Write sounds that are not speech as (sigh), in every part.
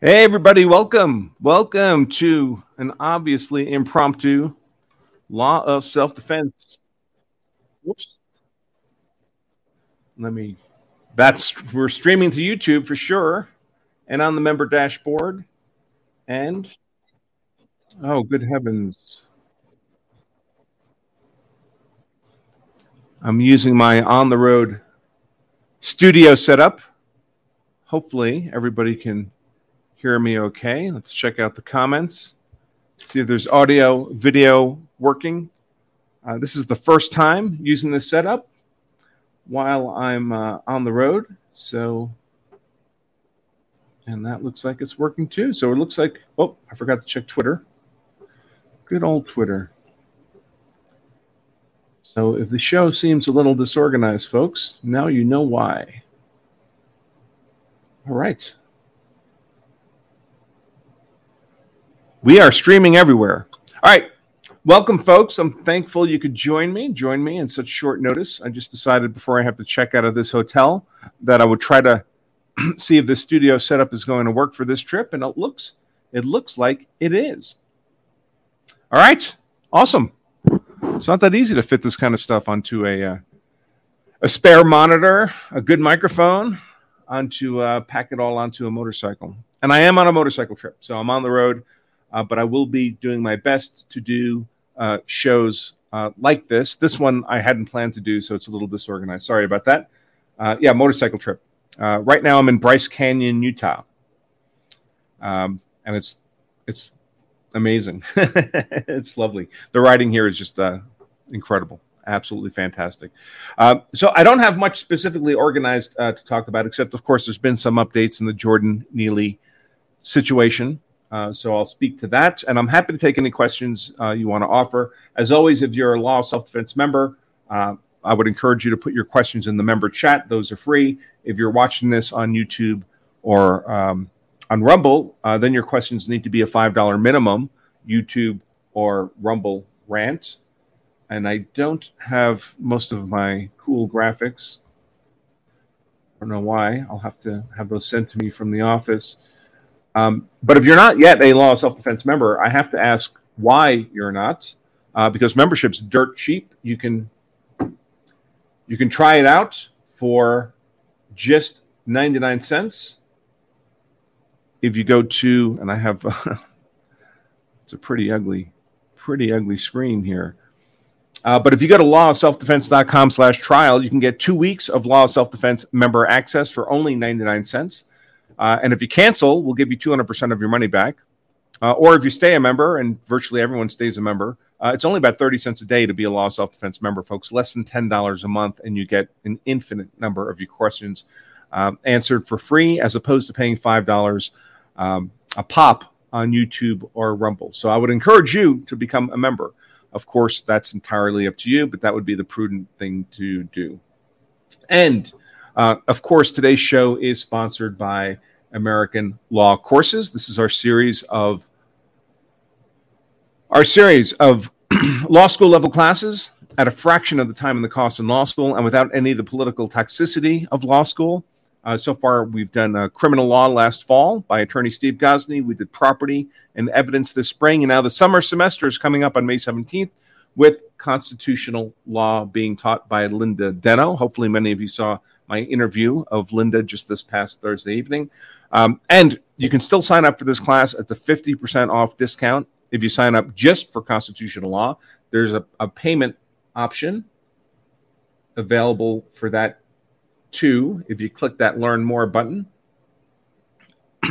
Hey, everybody, welcome. Welcome to an obviously impromptu law of self defense. Whoops. Let me, that's, we're streaming to YouTube for sure and on the member dashboard. And, oh, good heavens. I'm using my on the road studio setup. Hopefully, everybody can hear me okay. Let's check out the comments, see if there's audio, video working. Uh, this is the first time using this setup while I'm uh, on the road. So, and that looks like it's working too. So it looks like, oh, I forgot to check Twitter. Good old Twitter. So if the show seems a little disorganized, folks, now you know why. All right. We are streaming everywhere. All right. Welcome, folks. I'm thankful you could join me. Join me in such short notice. I just decided before I have to check out of this hotel that I would try to (clears throat) see if the studio setup is going to work for this trip, and it looks it looks like it is. All right, awesome. It's not that easy to fit this kind of stuff onto a uh, a spare monitor, a good microphone, onto uh, pack it all onto a motorcycle. And I am on a motorcycle trip, so I'm on the road but I will be doing my best to do uh, shows uh, like this. This one I hadn't planned to do, so it's a little disorganized. Sorry about that. Uh, yeah, motorcycle trip. Uh, right now I'm in Bryce Canyon, Utah, um, and it's it's amazing. (laughs) it's lovely. The riding here is just uh, incredible absolutely fantastic. Uh, so I don't have much specifically organized uh, to talk about, except of course there's been some updates in the Jordan Neely situation. Uh, so I'll speak to that, and I'm happy to take any questions uh, you want to offer. As always, if you're a Law Self Defense member, uh, I would encourage you to put your questions in the member chat. Those are free. If you're watching this on YouTube or um, on Rumble, uh, then your questions need to be a five dollar minimum. YouTube or Rumble rant, and I don't have most of my cool graphics. I don't know why. I'll have to have those sent to me from the office. Um, but if you're not yet a law of self defense member, I have to ask why you're not, uh, because membership's dirt cheap. You can you can try it out for just 99 cents. If you go to, and I have, (laughs) it's a pretty ugly, pretty ugly screen here. Uh, but if you go to lawofselfdefense.com slash trial, you can get two weeks of Law of Self Defense member access for only 99 cents. Uh, and if you cancel, we'll give you 200% of your money back. Uh, or if you stay a member, and virtually everyone stays a member, uh, it's only about 30 cents a day to be a law self defense member, folks. Less than $10 a month, and you get an infinite number of your questions um, answered for free as opposed to paying $5 um, a pop on YouTube or Rumble. So I would encourage you to become a member. Of course, that's entirely up to you, but that would be the prudent thing to do. And uh, of course, today's show is sponsored by American Law Courses. This is our series of our series of (clears throat) law school level classes at a fraction of the time and the cost in law school and without any of the political toxicity of law school. Uh, so far, we've done uh, criminal law last fall by attorney Steve Gosney. We did property and evidence this spring. And now the summer semester is coming up on May 17th with constitutional law being taught by Linda Deno. Hopefully, many of you saw my interview of Linda just this past Thursday evening. Um, and you can still sign up for this class at the 50% off discount if you sign up just for constitutional law. There's a, a payment option available for that too if you click that learn more button. (coughs)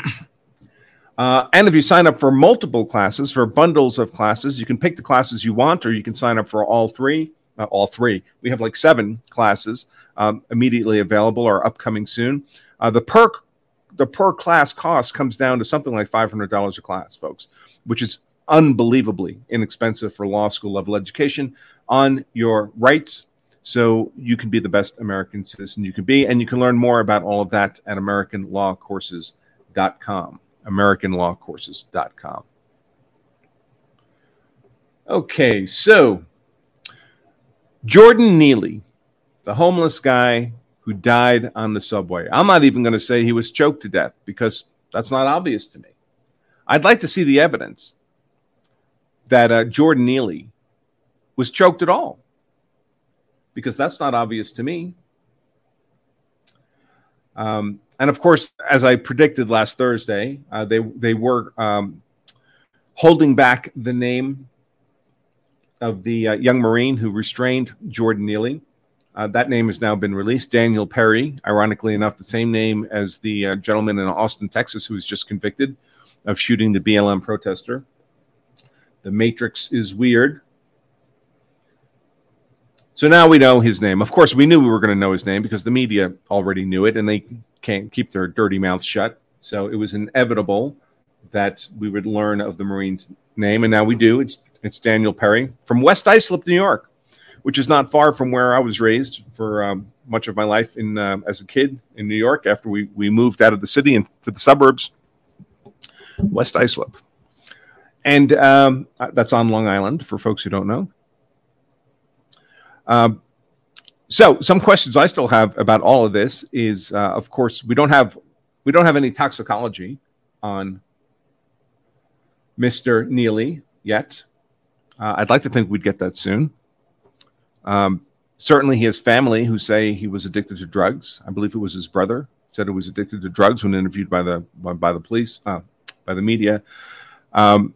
Uh, and if you sign up for multiple classes, for bundles of classes, you can pick the classes you want, or you can sign up for all three. Uh, all three. We have like seven classes um, immediately available or upcoming soon. Uh, the perk the per class cost comes down to something like $500 a class, folks, which is unbelievably inexpensive for law school level education on your rights. So you can be the best American citizen you can be. And you can learn more about all of that at AmericanLawCourses.com. AmericanLawCourses.com. Okay, so Jordan Neely, the homeless guy who died on the subway. I'm not even going to say he was choked to death because That's not obvious to me. I'd like to see the evidence that uh, Jordan Neely was choked at all because that's not obvious to me. Um, and of course, as I predicted last Thursday, uh, they they were um, holding back the name of the uh, young Marine who restrained Jordan Neely. Uh, that name has now been released. Daniel Perry, ironically enough, the same name as the uh, gentleman in Austin, Texas, who was just convicted of shooting the BLM protester. The Matrix is weird. So now we know his name. Of course, we knew we were going to know his name because the media already knew it and they can't keep their dirty mouths shut. So it was inevitable that we would learn of the Marine's name. And now we do. It's, it's Daniel Perry from West Islip, New York, which is not far from where I was raised for um, much of my life in, uh, as a kid in New York after we, we moved out of the city and to the suburbs. West Islip. And um, that's on Long Island for folks who don't know. Um, so some questions I still have about all of this is, uh, of course, we don't have we don't have any toxicology on Mr. Neely yet. Uh, I'd like to think we'd get that soon. Um, certainly, he has family who say he was addicted to drugs. I believe it was his brother said he was addicted to drugs when interviewed by the by the police, uh, by the media. Um,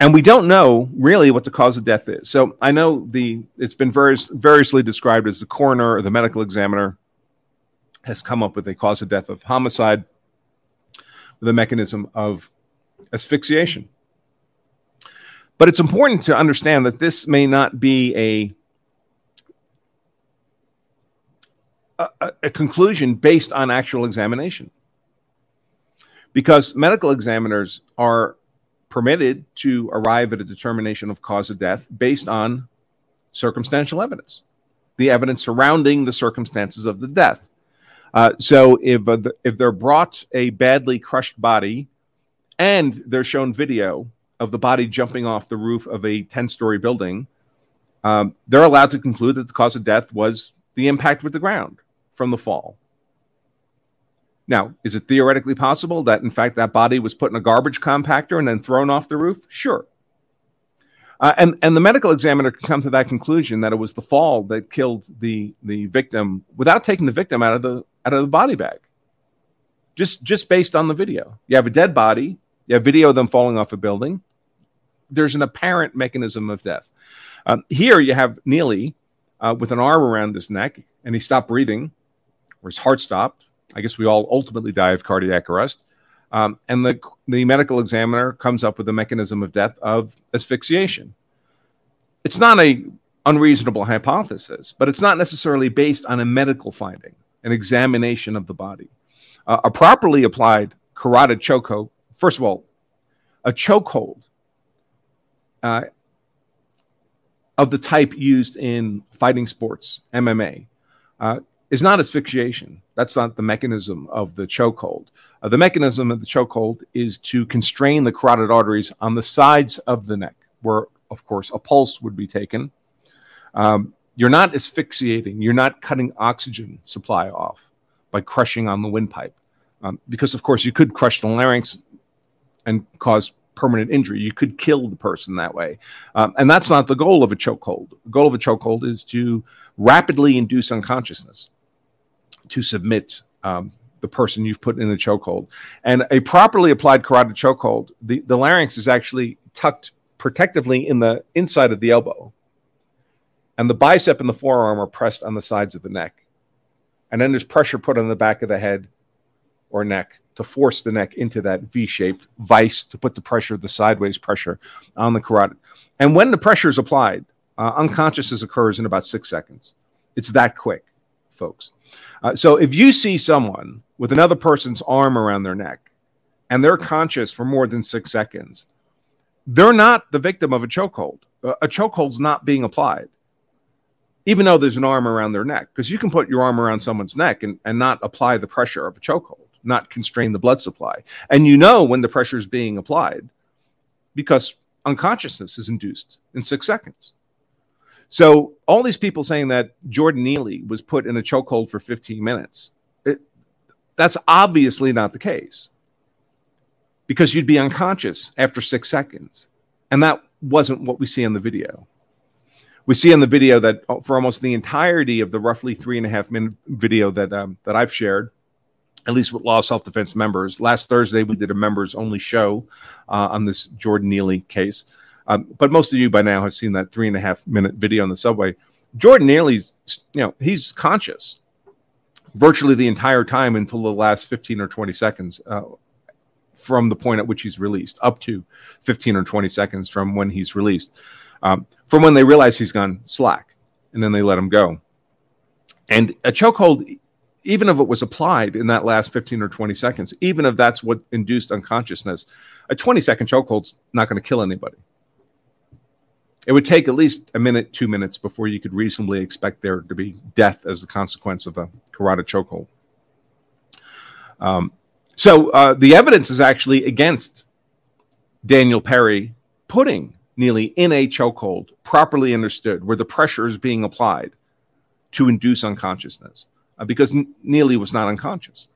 and we don't know really what the cause of death is. So I know the it's been various, variously described as the coroner or the medical examiner has come up with a cause of death of homicide with a mechanism of asphyxiation. But it's important to understand that this may not be a, a, a conclusion based on actual examination because medical examiners are permitted to arrive at a determination of cause of death based on circumstantial evidence, the evidence surrounding the circumstances of the death. Uh, so if uh, the, if they're brought a badly crushed body and they're shown video of the body jumping off the roof of a 10 story building, um, they're allowed to conclude that the cause of death was the impact with the ground from the fall. Now, is it theoretically possible that, in fact, that body was put in a garbage compactor and then thrown off the roof? Sure. Uh, and, and the medical examiner can come to that conclusion that it was the fall that killed the, the victim without taking the victim out of the, out of the body bag, just, just based on the video. You have a dead body, you have video of them falling off a building. There's an apparent mechanism of death. Um, here you have Neely uh, with an arm around his neck, and he stopped breathing, or his heart stopped I guess we all ultimately die of cardiac arrest. Um, and the, the medical examiner comes up with a mechanism of death of asphyxiation. It's not a unreasonable hypothesis, but it's not necessarily based on a medical finding, an examination of the body. Uh, a properly applied carotid chokehold, first of all, a chokehold uh, of the type used in fighting sports, MMA, uh, is not asphyxiation. That's not the mechanism of the chokehold. Uh, the mechanism of the chokehold is to constrain the carotid arteries on the sides of the neck, where, of course, a pulse would be taken. Um, you're not asphyxiating, you're not cutting oxygen supply off by crushing on the windpipe. Um, because, of course, you could crush the larynx and cause permanent injury. You could kill the person that way. Um, and that's not the goal of a chokehold. The goal of a chokehold is to rapidly induce unconsciousness to submit um, the person you've put in a chokehold. And a properly applied carotid chokehold, the, the larynx is actually tucked protectively in the inside of the elbow. And the bicep and the forearm are pressed on the sides of the neck. And then there's pressure put on the back of the head or neck to force the neck into that V shaped vice to put the pressure, the sideways pressure on the carotid. And when the pressure is applied, uh, unconsciousness occurs in about six seconds. It's that quick folks. Uh, so if you see someone with another person's arm around their neck and they're conscious for more than six seconds, they're not the victim of a chokehold. Uh, a chokehold's not being applied, even though there's an arm around their neck, because you can put your arm around someone's neck and, and not apply the pressure of a chokehold, not constrain the blood supply. And you know when the pressure is being applied because unconsciousness is induced in six seconds. So all these people saying that Jordan Neely was put in a chokehold for 15 minutes, it, That's obviously not the case because you'd be unconscious after six seconds. And that wasn't what we see in the video. We see in the video that uh, for almost the entirety of the roughly three and a half minute video that um, that I've shared, at least with law self defense members. Last Thursday we did a members only show uh, on this Jordan Neely case, um, but most of you by now have seen that three and a half minute video on the subway. Jordan Neely's, you know, he's conscious virtually the entire time until the last 15 or 20 seconds uh, from the point at which he's released, up to 15 or 20 seconds from when he's released, um, from when they realize he's gone slack, and then they let him go. And a chokehold, even if it was applied in that last 15 or 20 seconds, even if that's what induced unconsciousness, a 20 second chokehold's not going to kill anybody. It would take at least a minute, two minutes before you could reasonably expect there to be death as a consequence of a carotid chokehold. Um, so uh, the evidence is actually against Daniel Perry putting Neely in a chokehold, properly understood, where the pressure is being applied to induce unconsciousness, uh, because Neely was not unconscious.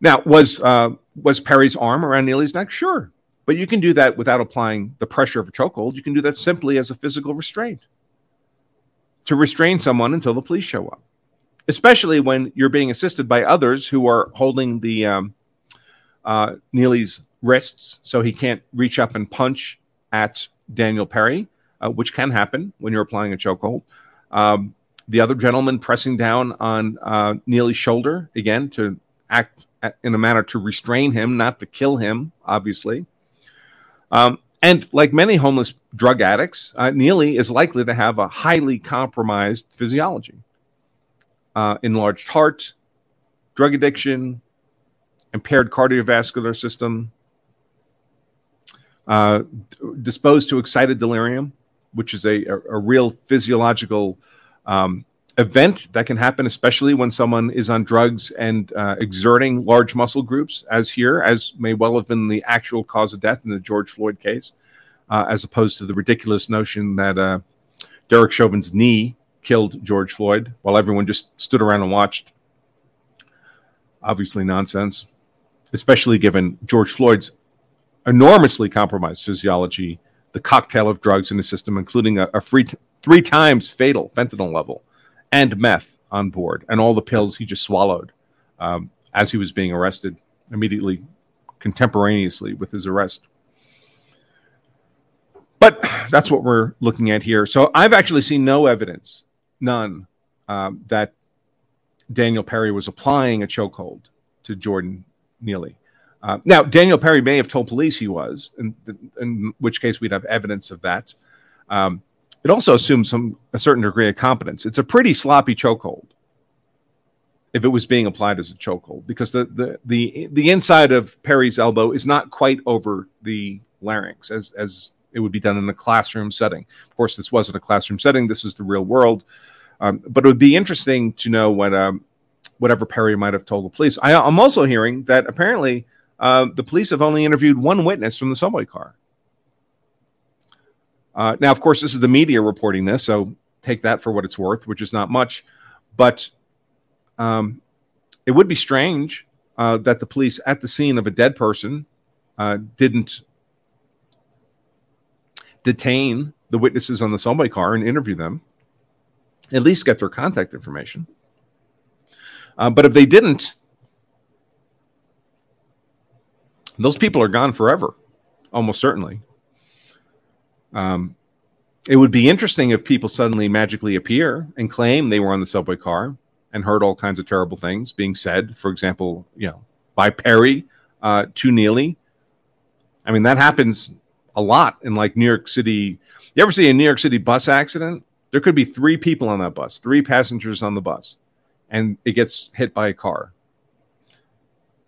Now, was uh, was Perry's arm around Neely's neck? Sure, but you can do that without applying the pressure of a chokehold. You can do that simply as a physical restraint to restrain someone until the police show up especially when you're being assisted by others who are holding the um, uh, Neely's wrists so he can't reach up and punch at Daniel Perry, uh, which can happen when you're applying a chokehold. Um, the other gentleman pressing down on uh, Neely's shoulder again to act in a manner to restrain him, not to kill him, obviously. Um, and like many homeless drug addicts, uh, Neely is likely to have a highly compromised physiology uh, enlarged heart, drug addiction, impaired cardiovascular system, uh, disposed to excited delirium, which is a, a, a real physiological um, event that can happen, especially when someone is on drugs and uh, exerting large muscle groups, as here, as may well have been the actual cause of death in the George Floyd case, uh, as opposed to the ridiculous notion that uh, Derek Chauvin's knee killed George Floyd while everyone just stood around and watched. Obviously, nonsense, especially given George Floyd's enormously compromised physiology, the cocktail of drugs in his system, including a, a free t- three times fatal fentanyl level and meth on board, and all the pills he just swallowed um, as he was being arrested immediately, contemporaneously with his arrest. But that's what we're looking at here. So I've actually seen no evidence none um, that Daniel Perry was applying a chokehold to Jordan Neely. Uh, now, Daniel Perry may have told police he was, in, in which case we'd have evidence of that. Um, it also assumes some a certain degree of competence. It's a pretty sloppy chokehold if it was being applied as a chokehold, because the, the the the inside of Perry's elbow is not quite over the larynx as as it would be done in a classroom setting. Of course, this wasn't a classroom setting. This is the real world. Um, but it would be interesting to know what um, whatever Perry might have told the police. I, am also hearing that apparently uh, the police have only interviewed one witness from the subway car. Uh, now, of course, this is the media reporting this, so take that for what it's worth, which is not much. But um, it would be strange uh, that the police at the scene of a dead person uh, didn't detain the witnesses on the subway car and interview them at least get their contact information. Uh, but if they didn't, those people are gone forever, almost certainly. Um, it would be interesting if people suddenly magically appear and claim they were on the subway car and heard all kinds of terrible things being said. For example, you know, by Perry uh, to Neely. I mean, that happens a lot in like New York City. You ever see a New York City bus accident? There could be three people on that bus, three passengers on the bus, and it gets hit by a car.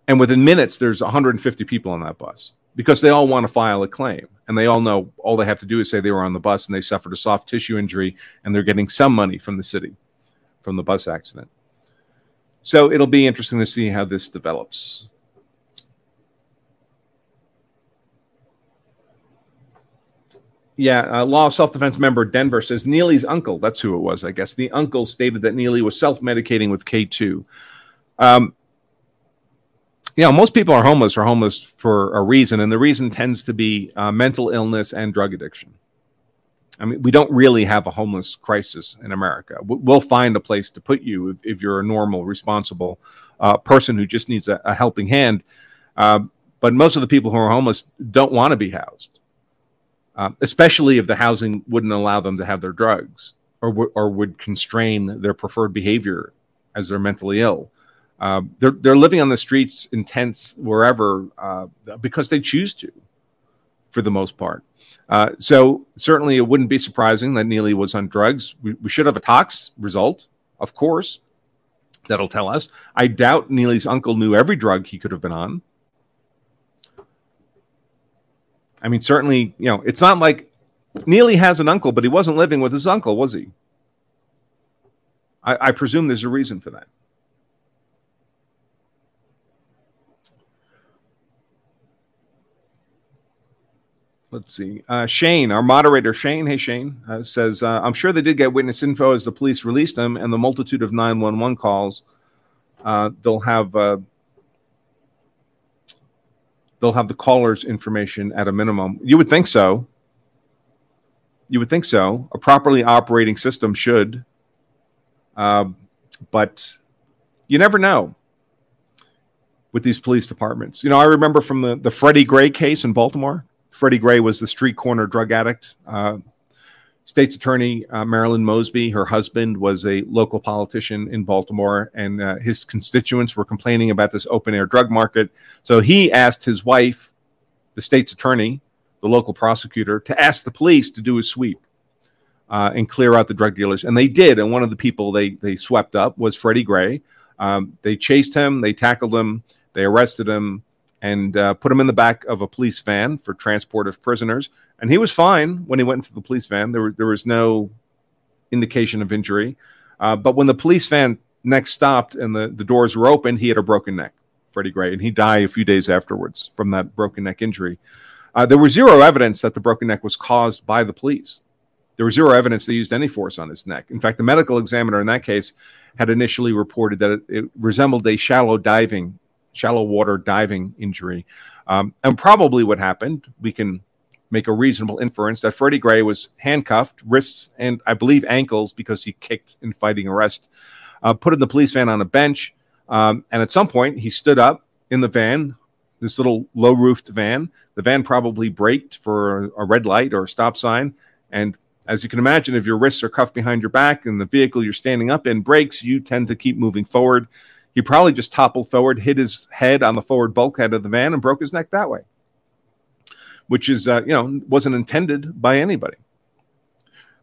And within minutes, there's 150 people on that bus because they all want to file a claim. And they all know all they have to do is say they were on the bus and they suffered a soft tissue injury and they're getting some money from the city from the bus accident. So it'll be interesting to see how this develops. yeah, uh, law self defense member Denver says Neely's uncle, that's who it was, I guess. The uncle stated that Neely was self medicating with K2. Um, you know, most people are homeless are homeless for a reason, and the reason tends to be uh, mental illness and drug addiction. I mean, we don't really have a homeless crisis in America. We'll find a place to put you if, if you're a normal, responsible uh, person who just needs a, a helping hand. Uh, but most of the people who are homeless don't want to be housed, uh, especially if the housing wouldn't allow them to have their drugs or, w- or would constrain their preferred behavior as they're mentally ill. Uh, they're, they're living on the streets in tents wherever uh, because they choose to, for the most part. Uh, so certainly it wouldn't be surprising that Neely was on drugs. We, we, should have a tox result, of course, that'll tell us. I doubt Neely's uncle knew every drug he could have been on. I mean, certainly, you know, it's not like Neely has an uncle, but he wasn't living with his uncle, was he? I, I presume there's a reason for that. Let's see. Uh, Shane, our moderator, Shane, hey Shane, uh, says, uh, I'm sure they did get witness info as the police released them and the multitude of 911 calls. Uh, they'll have uh, they'll have the caller's information at a minimum. You would think so. You would think so. A properly operating system should, uh, but you never know with these police departments. You know, I remember from the the Freddie Gray case in Baltimore Freddie Gray was the street corner drug addict. Uh, State's Attorney uh, Marilyn Mosby, her husband, was a local politician in Baltimore, and uh, his constituents were complaining about this open air drug market. So he asked his wife, the state's attorney, the local prosecutor, to ask the police to do a sweep uh, and clear out the drug dealers. And they did. And one of the people they, they swept up was Freddie Gray. Um, they chased him, they tackled him, they arrested him, and uh, put him in the back of a police van for transport of prisoners. And he was fine when he went into the police van. There, there was no indication of injury. Uh, but when the police van next stopped and the, the doors were open, he had a broken neck, Freddie Gray, and he died a few days afterwards from that broken neck injury. Uh, there was zero evidence that the broken neck was caused by the police. There was zero evidence they used any force on his neck. In fact, the medical examiner in that case had initially reported that it, it resembled a shallow diving shallow water diving injury. Um, and probably what happened, we can make a reasonable inference that Freddie Gray was handcuffed, wrists, and I believe ankles because he kicked in fighting arrest, uh, put in the police van on a bench. Um, and at some point, he stood up in the van, this little low roofed van. The van probably braked for a red light or a stop sign. And as you can imagine, if your wrists are cuffed behind your back and the vehicle you're standing up in brakes, you tend to keep moving forward. He probably just toppled forward, hit his head on the forward bulkhead of the van, and broke his neck that way, which is, uh, you know, wasn't intended by anybody.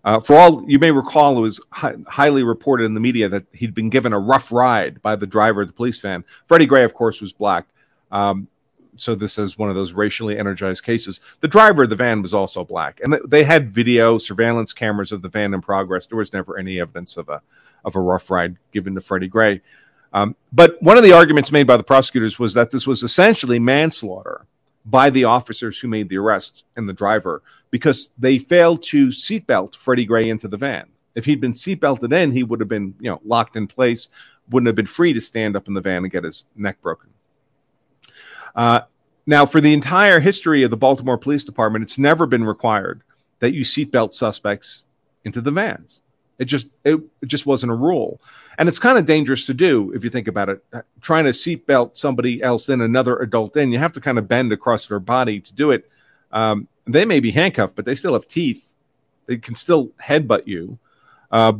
Uh, for all you may recall, it was hi- highly reported in the media that he'd been given a rough ride by the driver of the police van. Freddie Gray, of course, was black. Um, so this is one of those racially energized cases. The driver of the van was also black, and they had video surveillance cameras of the van in progress. There was never any evidence of a of a rough ride given to Freddie Gray. Um, but one of the arguments made by the prosecutors was that this was essentially manslaughter by the officers who made the arrest and the driver because they failed to seatbelt Freddie Gray into the van. If he'd been seatbelted in, he would have been, you know, locked in place, wouldn't have been free to stand up in the van and get his neck broken. Uh, now, for the entire history of the Baltimore Police Department, it's never been required that you seatbelt suspects into the vans. It just it, it just wasn't a rule. And it's kind of dangerous to do if you think about it. Trying to seatbelt somebody else in, another adult in, you have to kind of bend across their body to do it. Um, they may be handcuffed, but they still have teeth. They can still headbutt you. Uh,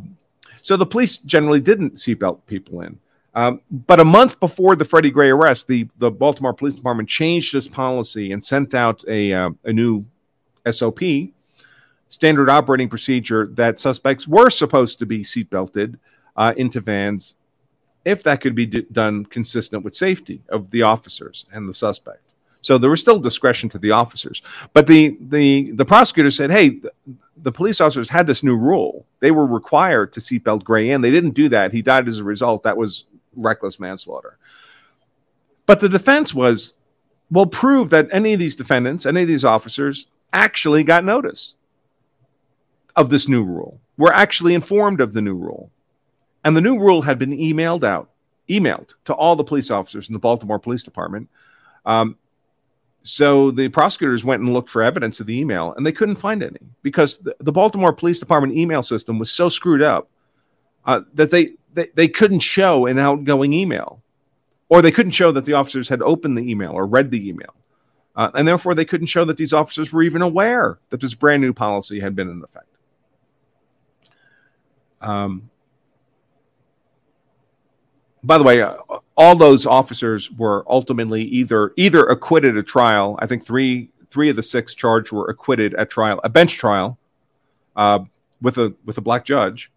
so the police generally didn't seatbelt people in. Um, but a month before the Freddie Gray arrest, the, the Baltimore Police Department changed its policy and sent out a, uh, a new SOP, standard operating procedure, that suspects were supposed to be seatbelted uh, into vans if that could be d- done consistent with safety of the officers and the suspect. So there was still discretion to the officers, but the the the prosecutor said, "Hey, the, the police officers had this new rule. They were required to seatbelt Gray in. They didn't do that. He died as a result. That was reckless manslaughter." But the defense was, "Well, prove that any of these defendants, any of these officers, actually got notice of this new rule. Were actually informed of the new rule." And the new rule had been emailed out, emailed to all the police officers in the Baltimore Police Department. Um, so the prosecutors went and looked for evidence of the email and they couldn't find any because the, the Baltimore Police Department email system was so screwed up uh, that they, they, they couldn't show an outgoing email or they couldn't show that the officers had opened the email or read the email. Uh, and therefore, they couldn't show that these officers were even aware that this brand new policy had been in effect. Um, by the way, uh, all those officers were ultimately either either acquitted at trial. I think three three of the six charged were acquitted at trial, a bench trial, uh, with a with a black judge,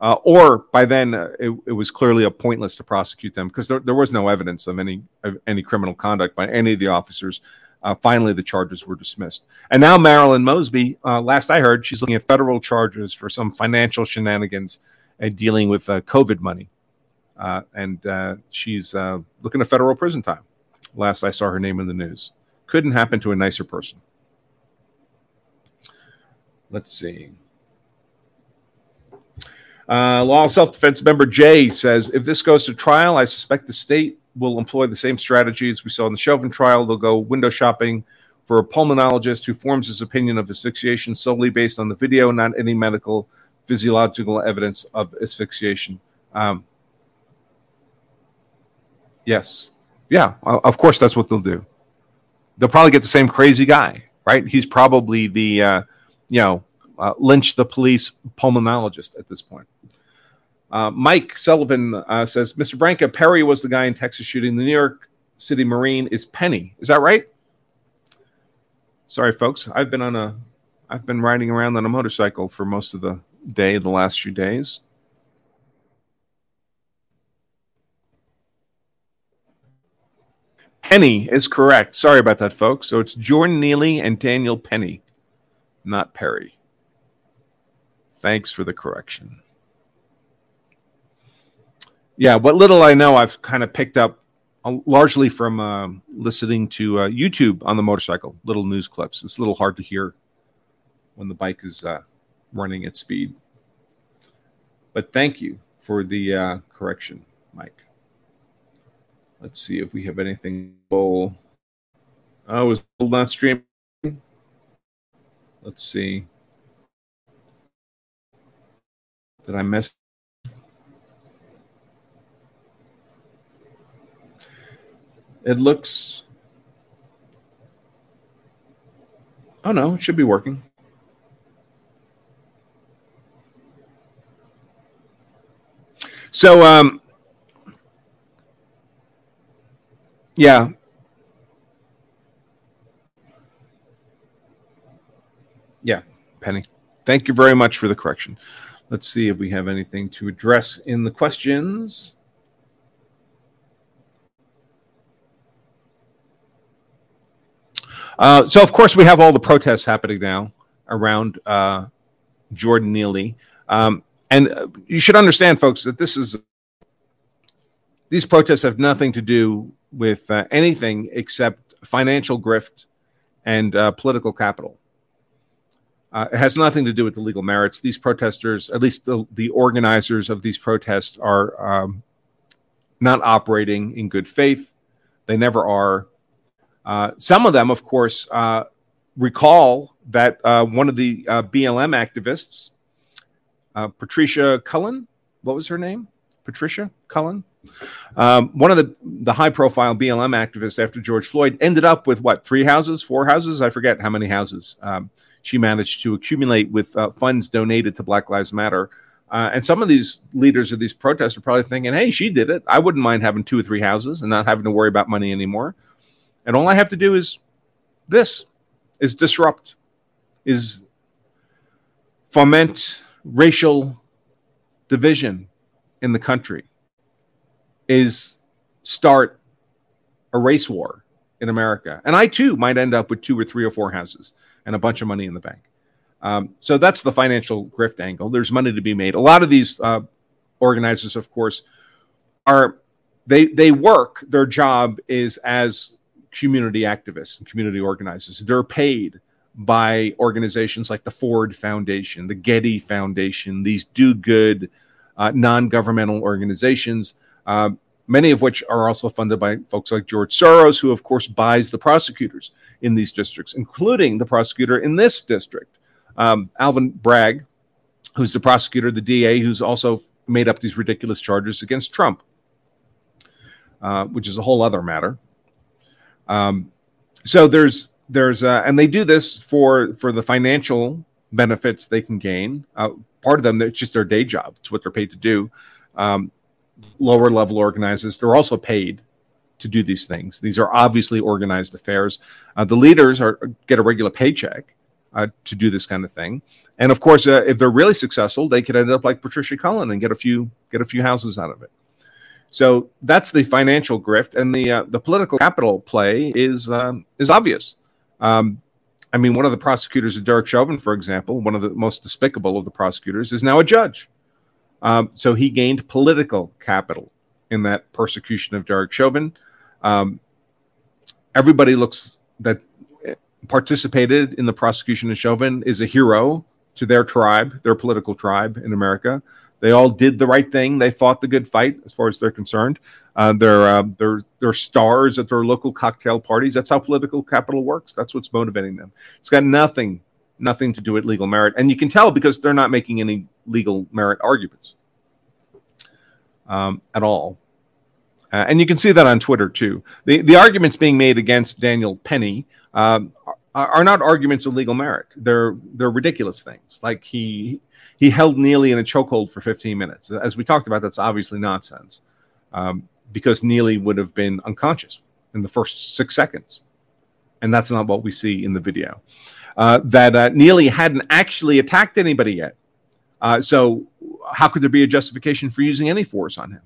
uh, or by then uh, it, it, was clearly a pointless to prosecute them because there, there was no evidence of any of any criminal conduct by any of the officers. Uh, finally, the charges were dismissed. And now Marilyn Mosby, uh, last I heard, she's looking at federal charges for some financial shenanigans and dealing with COVID money uh, and uh, she's uh, looking at federal prison time. Last I saw her name in the news. Couldn't happen to a nicer person. Let's see. Uh, Law Self Defense member Jay says if this goes to trial, I suspect the state will employ the same strategies we saw in the Chauvin trial. They'll go window shopping for a pulmonologist who forms his opinion of asphyxiation solely based on the video, not any medical physiological evidence of asphyxiation. Um, Yes. Yeah. Of course, that's what they'll do. They'll probably get the same crazy guy, right? He's probably the, uh, you know, uh, lynch the police pulmonologist at this point. Uh, Mike Sullivan uh, says, Mr. Branca, Perry was the guy in Texas shooting. The New York City Marine is Penny. Is that right? Sorry, folks. I've been on a, I've been riding around on a motorcycle for most of the day, the last few days. Penny is correct. Sorry about that, folks. So it's Jordan Neely and Daniel Penny, not Perry. Thanks for the correction. Yeah, what little I know, I've kind of picked up uh, largely from uh, listening to uh, YouTube on the motorcycle, little news clips. It's a little hard to hear when the bike is uh, running at speed. But thank you for the uh, correction, Mike. Let's see if we have anything. Oh, was not streaming. Let's see. Did I miss? It looks. Oh no, it should be working. So um, Yeah. Yeah, Penny. Thank you very much for the correction. Let's see if we have anything to address in the questions. Uh, so, of course, we have all the protests happening now around uh, Jordan Neely. Um, and uh, you should understand, folks, that this is these protests have nothing to do with uh, anything except financial grift and uh, political capital. Uh, it has nothing to do with the legal merits. These protesters, at least the, the organizers of these protests, are um, not operating in good faith. They never are. Uh, some of them, of course, uh, recall that uh, one of the BLM activists, Patricia Cullen, what was her name? Patricia Cullen, um, one of the, the high profile BLM activists after George Floyd ended up with what, three houses, four houses? I forget how many houses um, she managed to accumulate with uh, funds donated to Black Lives Matter. Uh, and some of these leaders of these protests are probably thinking, hey, she did it. I wouldn't mind having two or three houses and not having to worry about money anymore. And all I have to do is this is disrupt, is foment racial division in the country is start a race war in America. And I too might end up with two or three or four houses and a bunch of money in the bank. Um, so that's the financial grift angle. There's money to be made. A lot of these uh, organizers, of course, are they they work. Their job is as community activists and community organizers. They're paid by organizations like the Ford Foundation, the Getty Foundation, these do good uh, non governmental organizations uh, many of which are also funded by folks like George Soros, who, of course, buys the prosecutors in these districts, including the prosecutor in this district, um, Alvin Bragg, who's the prosecutor, the DA, who's also made up these ridiculous charges against Trump, uh, which is a whole other matter. Um, so there's there's uh, and they do this for for the financial benefits they can gain. Uh, part of them, it's just their day job. It's what they're paid to do. Um, lower level organizers, they're also paid to do these things. These are obviously organized affairs. Uh, the leaders are get a regular paycheck uh, to do this kind of thing, and of course, uh, if they're really successful, they could end up like Patricia Cullen and get a few get a few houses out of it. So that's the financial grift, and the uh, the political capital play is um, is obvious. Um, I mean, one of the prosecutors of Derek Chauvin, for example, one of the most despicable of the prosecutors, is now a judge. Um, so he gained political capital in that persecution of Derek Chauvin. Um, everybody looks that participated in the prosecution of Chauvin is a hero to their tribe, their political tribe in America. They all did the right thing. They fought the good fight, as far as they're concerned. Uh, they're, uh, they're, they're stars at their local cocktail parties. That's how political capital works. That's what's motivating them. It's got nothing, nothing to do with legal merit. And you can tell because they're not making any legal merit arguments um, at all. Uh, and you can see that on Twitter too. The, the arguments being made against Daniel Penny um, are, not arguments of legal merit. They're, they're ridiculous things. Like he, he held Neely in a chokehold for 15 minutes. As we talked about, that's obviously nonsense. Um, because Neely would have been unconscious in the first six seconds. And that's not what we see in the video. Uh, that uh, Neely hadn't actually attacked anybody yet. Uh, so, how could there be a justification for using any force on him,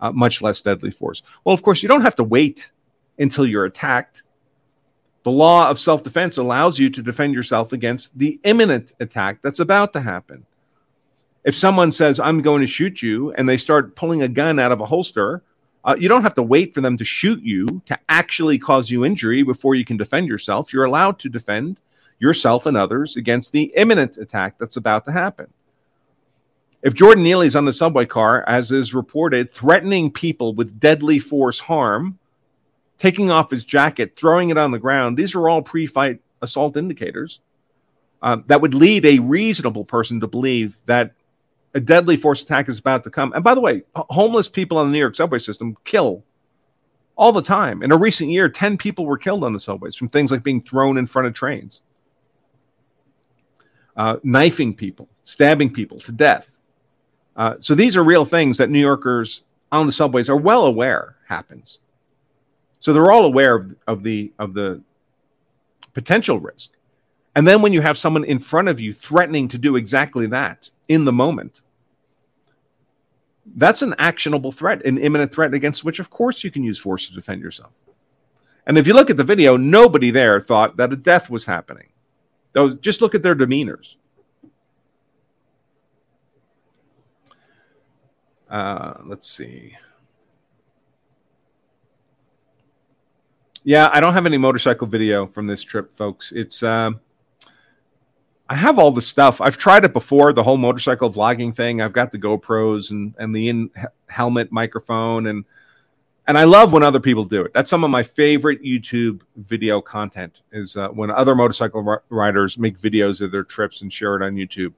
uh, much less deadly force? Well, of course, you don't have to wait until you're attacked. The law of self defense allows you to defend yourself against the imminent attack that's about to happen. If someone says, I'm going to shoot you, and they start pulling a gun out of a holster, uh, you don't have to wait for them to shoot you to actually cause you injury before you can defend yourself. You're allowed to defend yourself and others against the imminent attack that's about to happen. If Jordan Neely's on the subway car, as is reported, threatening people with deadly force harm, taking off his jacket, throwing it on the ground, these are all pre fight assault indicators uh, that would lead a reasonable person to believe that a deadly force attack is about to come. And by the way, homeless people on the New York subway system kill all the time. In a recent year, 10 people were killed on the subways from things like being thrown in front of trains, uh, knifing people, stabbing people to death. Uh, so these are real things that New Yorkers on the subways are well aware happens. So they're all aware of, of the of the potential risk. And then when you have someone in front of you threatening to do exactly that in the moment, that's an actionable threat, an imminent threat against which, of course, you can use force to defend yourself. And if you look at the video, nobody there thought that a death was happening. Those, just look at their demeanors. Uh, let's see. Yeah, I don't have any motorcycle video from this trip, folks. It's uh, I have all the stuff. I've tried it before, the whole motorcycle vlogging thing. I've got the GoPros and and the in helmet microphone and and I love when other people do it. That's some of my favorite YouTube video content is uh, when other motorcycle riders make videos of their trips and share it on YouTube.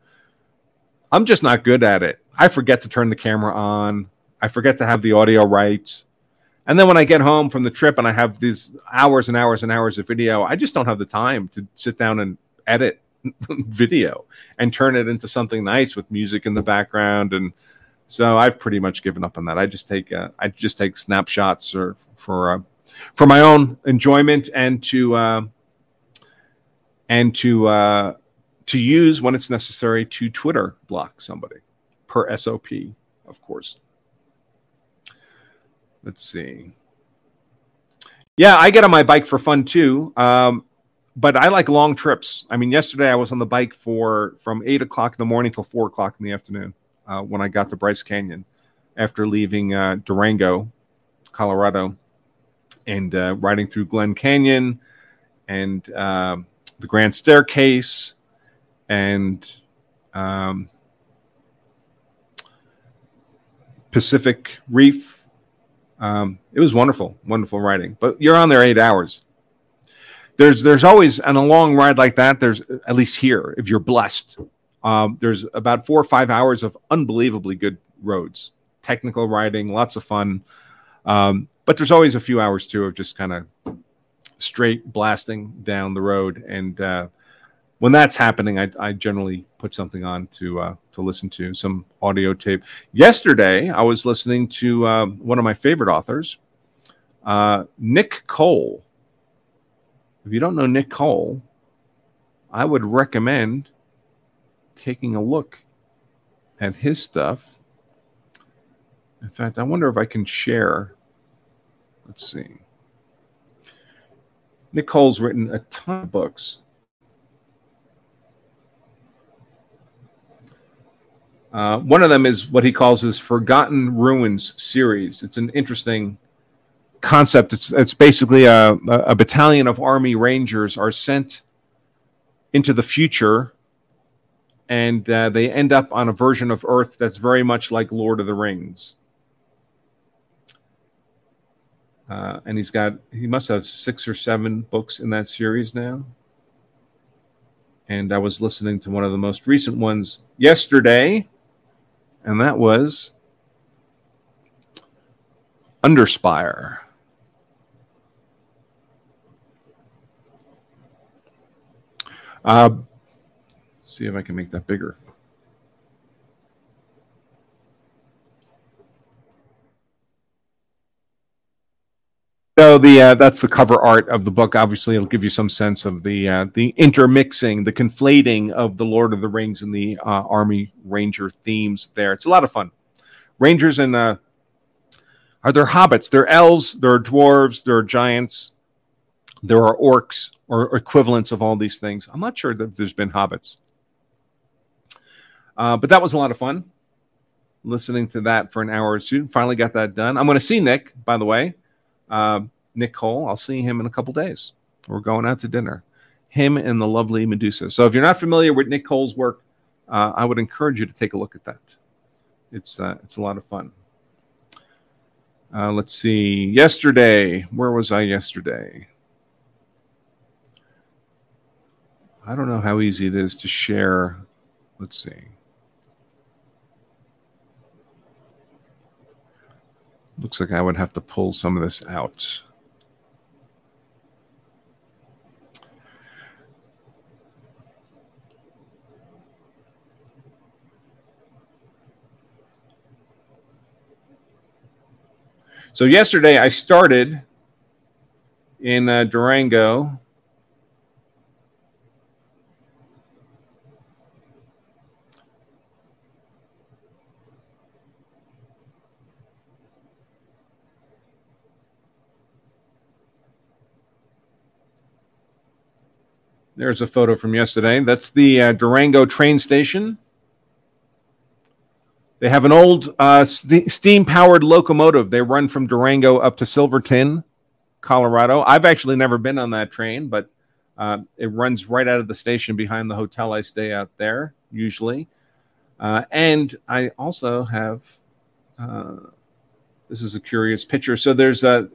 I'm just not good at it. I forget to turn the camera on. I forget to have the audio rights. And then when I get home from the trip and I have these hours and hours and hours of video, I just don't have the time to sit down and edit (laughs) video and turn it into something nice with music in the background and so I've pretty much given up on that. I just take uh, I just take snapshots or for uh, for my own enjoyment and to uh, and to uh, to use when it's necessary to Twitter block somebody per SOP, of course. Let's see. Yeah, I get on my bike for fun too. Um, but I like long trips. I mean, yesterday I was on the bike for from eight o'clock in the morning till four o'clock in the afternoon uh, when I got to Bryce Canyon after leaving uh, Durango, Colorado, and uh, riding through Glen Canyon and um, the Grand Staircase and um, Pacific Reef Um, it was wonderful, wonderful riding. But you're on there eight hours. There's there's always on a long ride like that. There's at least here, if you're blessed, um, there's about four or five hours of unbelievably good roads, technical riding, lots of fun. Um, but there's always a few hours too of just kind of straight blasting down the road. And uh, when that's happening, I, I, generally put something on to uh, to listen to some audio tape. Yesterday, I was listening to uh, one of my favorite authors, uh, Nick Cole. If you don't know Nick Cole, I would recommend taking a look at his stuff. In fact, I wonder if I can share. Let's see. Nick Cole's written a ton of books. Uh, one of them is what he calls his Forgotten Ruins series. It's an interesting concept. It's it's basically a, a battalion of Army Rangers are sent into the future, and uh, they end up on a version of Earth that's very much like Lord of the Rings. Uh, and he's got he must have six or seven books in that series now. And I was listening to one of the most recent ones yesterday, and that was Underspire. Uh, see if I can make that bigger. So the uh, that's the cover art of the book. Obviously, it'll give you some sense of the uh, the intermixing, the conflating of the Lord of the Rings and the uh, Army Ranger themes. There, it's a lot of fun. Rangers and uh, are there hobbits? There are elves. There are dwarves. There are giants. There are orcs or equivalents of all these things. I'm not sure that there's been hobbits, uh, but that was a lot of fun. Listening to that for an hour or two. Finally got that done. I'm going to see Nick, by the way uh, Nick Cole. I'll see him in a couple days. We're going out to dinner. Him and the lovely Medusa. So if you're not familiar with Nick Cole's work, uh, I would encourage you to take a look at that. It's uh, it's a lot of fun. Uh, let's see. Yesterday, where was I yesterday? I don't know how easy it is to share. Let's see. Looks like I would have to pull some of this out. So yesterday I started in uh, Durango There's a photo from yesterday. That's the uh, Durango train station. They have an old uh, st- steam powered locomotive. They run from Durango up to Silverton, Colorado. I've actually never been on that train, but uh, it runs right out of the station behind the hotel I stay out there usually. Uh, and I also have uh, this is a curious picture. So there's a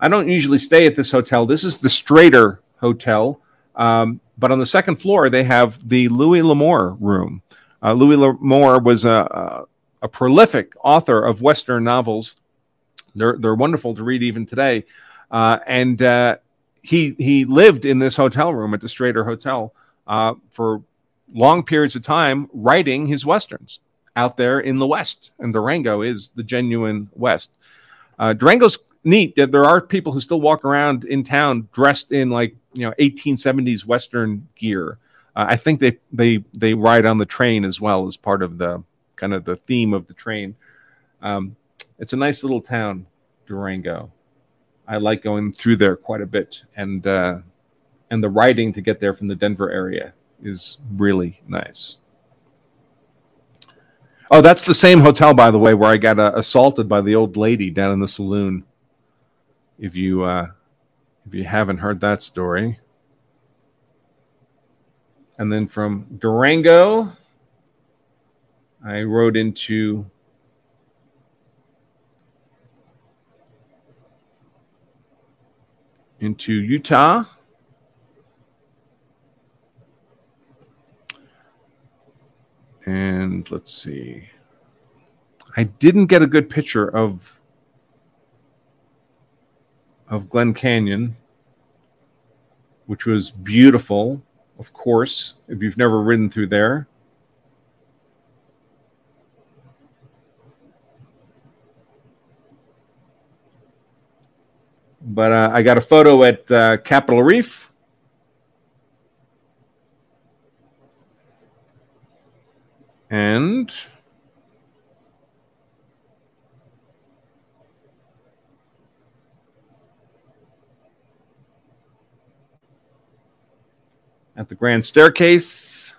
I don't usually stay at this hotel. This is the Strater Hotel. Um, but on the second floor, they have the Louis L'Amour room. Uh, Louis L'Amour was a, a, a, prolific author of Western novels. They're, they're wonderful to read even today. Uh, and uh, he, he lived in this hotel room at the Strater Hotel uh, for long periods of time, writing his Westerns out there in the West. And Durango is the genuine West. Uh, Durango's neat that there are people who still walk around in town dressed in like you know 1870s Western gear. Uh, I think they they they ride on the train as well as part of the kind of the theme of the train. Um, it's a nice little town, Durango. I like going through there quite a bit, and uh, and the riding to get there from the Denver area is really nice. Oh, that's the same hotel, by the way, where I got uh, assaulted by the old lady down in the saloon if you uh, if you haven't heard that story. And then from Durango, I rode into into Utah. And let's see. I didn't get a good picture of of Glen Canyon, which was beautiful, of course, if you've never ridden through there. But uh, I got a photo at uh, Capitol Reef. And at the grand staircase.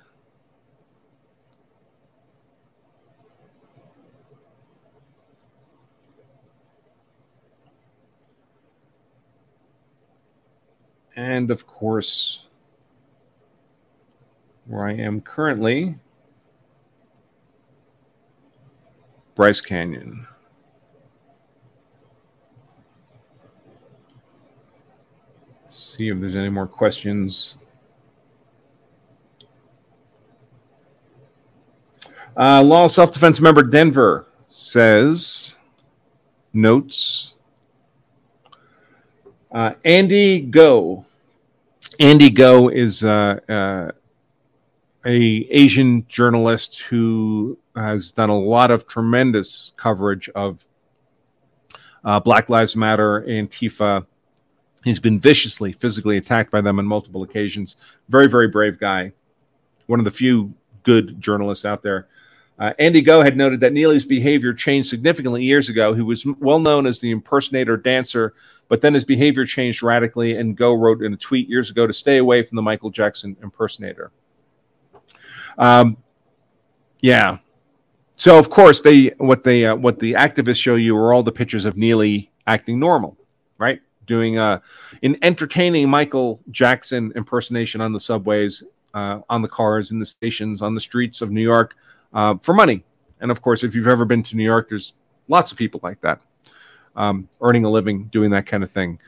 And of course, where I am currently, Bryce Canyon. See if there's any more questions. Uh, Law Self Defense member Denver says, notes. Uh, Andy Ngo. Andy Ngo is uh, uh, a Asian journalist who has done a lot of tremendous coverage of uh, Black Lives Matter, and Antifa. He's been viciously, physically attacked by them on multiple occasions. Very, very brave guy. One of the few good journalists out there. Uh, Andy Ngo had noted that Neely's behavior changed significantly years ago. He was well known as the impersonator dancer, but then his behavior changed radically. And Ngo wrote in a tweet years ago to stay away from the Michael Jackson impersonator. Um, yeah. So of course they what they uh, what the activists show you are all the pictures of Neely acting normal, right? Doing uh, an entertaining Michael Jackson impersonation on the subways, uh, on the cars, in the stations, on the streets of New York uh, for money. And of course, if you've ever been to New York, there's lots of people like that, um, earning a living doing that kind of thing.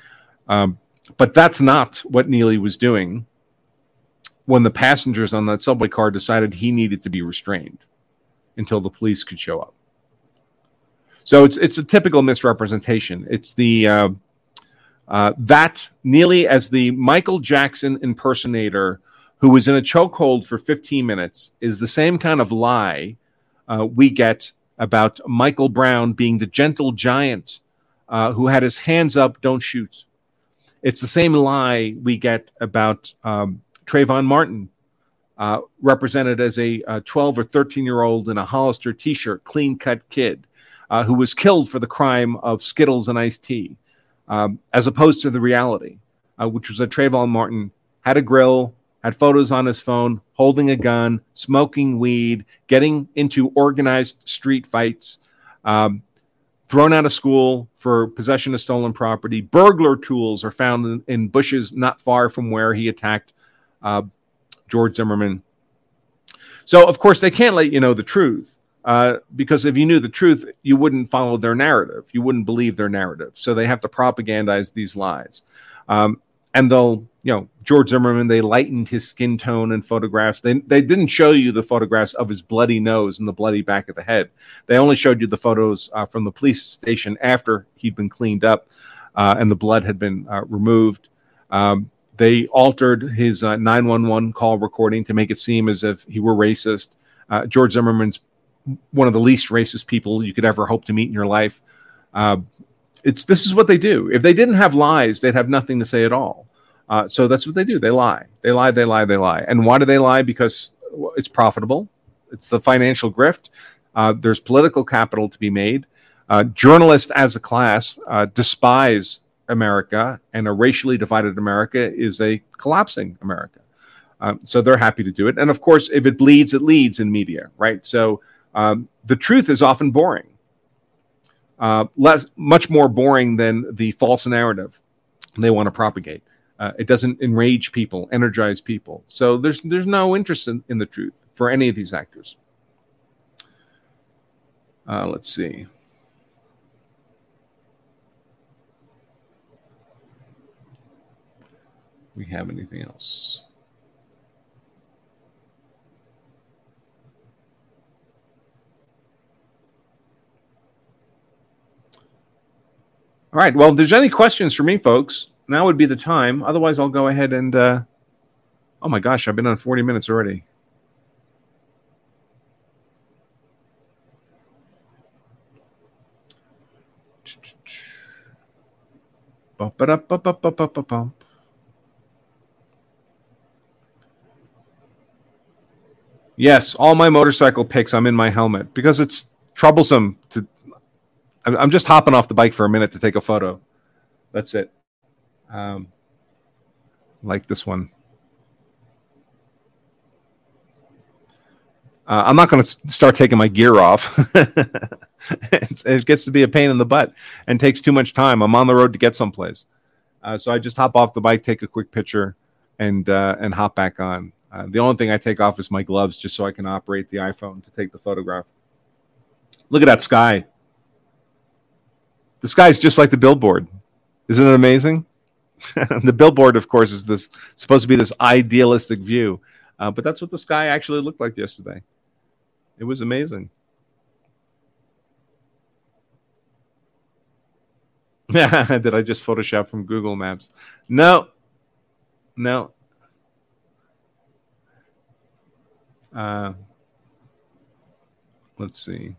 Um, but that's not what Neely was doing when the passengers on that subway car decided he needed to be restrained until the police could show up. So it's it's a typical misrepresentation. It's the uh, uh, that Neely as the Michael Jackson impersonator who was in a chokehold for 15 minutes is the same kind of lie uh, we get about Michael Brown being the gentle giant uh, who had his hands up, don't shoot. It's the same lie we get about um, Trayvon Martin, uh, represented as a, a, 12 or 13 year old in a Hollister t shirt, clean cut kid, uh, who was killed for the crime of Skittles and iced tea, um, as opposed to the reality, uh, which was that Trayvon Martin had a grill, had photos on his phone, holding a gun, smoking weed, getting into organized street fights, um, thrown out of school for possession of stolen property. Burglar tools are found in, in bushes not far from where he attacked uh, George Zimmerman. So, of course, they can't let you know the truth uh, because if you knew the truth, you wouldn't follow their narrative. You wouldn't believe their narrative. So they have to propagandize these lies. Um, and they'll you know George Zimmerman they lightened his skin tone in photographs. They, they didn't show you the photographs of his bloody nose and the bloody back of the head. They only showed you the photos uh, from the police station after he'd been cleaned up uh, and the blood had been uh, removed. Um, they altered his uh, 911 call recording to make it seem as if he were racist. Uh, George Zimmerman's one of the least racist people you could ever hope to meet in your life. Uh, it's this is what they do. If they didn't have lies, they'd have nothing to say at all. Uh, so that's what they do. They lie. They lie. They lie. They lie. And why do they lie? Because it's profitable. It's the financial grift. Uh, there's political capital to be made. Uh, journalists, as a class, uh, despise America, and a racially divided America is a collapsing America. Um, so they're happy to do it. And of course, if it bleeds, it leads in media, right? So um, the truth is often boring uh, less, much more boring than the false narrative they want to propagate. Uh, it doesn't enrage people, energize people. So there's there's no interest in, in the truth for any of these actors. Uh, let's see. we have anything else. All right. Well, if there's any questions for me, folks, now would be the time. Otherwise, I'll go ahead and. Uh, oh my gosh, I've been on 40 minutes already. Yes, all my motorcycle pics, I'm in my helmet because it's troublesome to. I'm just hopping off the bike for a minute to take a photo. That's it. Um, like this one. Uh, I'm not going to start taking my gear off. (laughs) it gets to be a pain in the butt and takes too much time. I'm on the road to get someplace, uh, so I just hop off the bike, take a quick picture, and uh, and hop back on. Uh, the only thing I take off is my gloves, just so I can operate the iPhone to take the photograph. Look at that sky. The sky is just like the billboard. Isn't it amazing? (laughs) the billboard, of course, is this supposed to be this idealistic view, uh, but that's what the sky actually looked like yesterday. It was amazing. (laughs) Did I just Photoshop from Google Maps? No, no. Uh, let's see.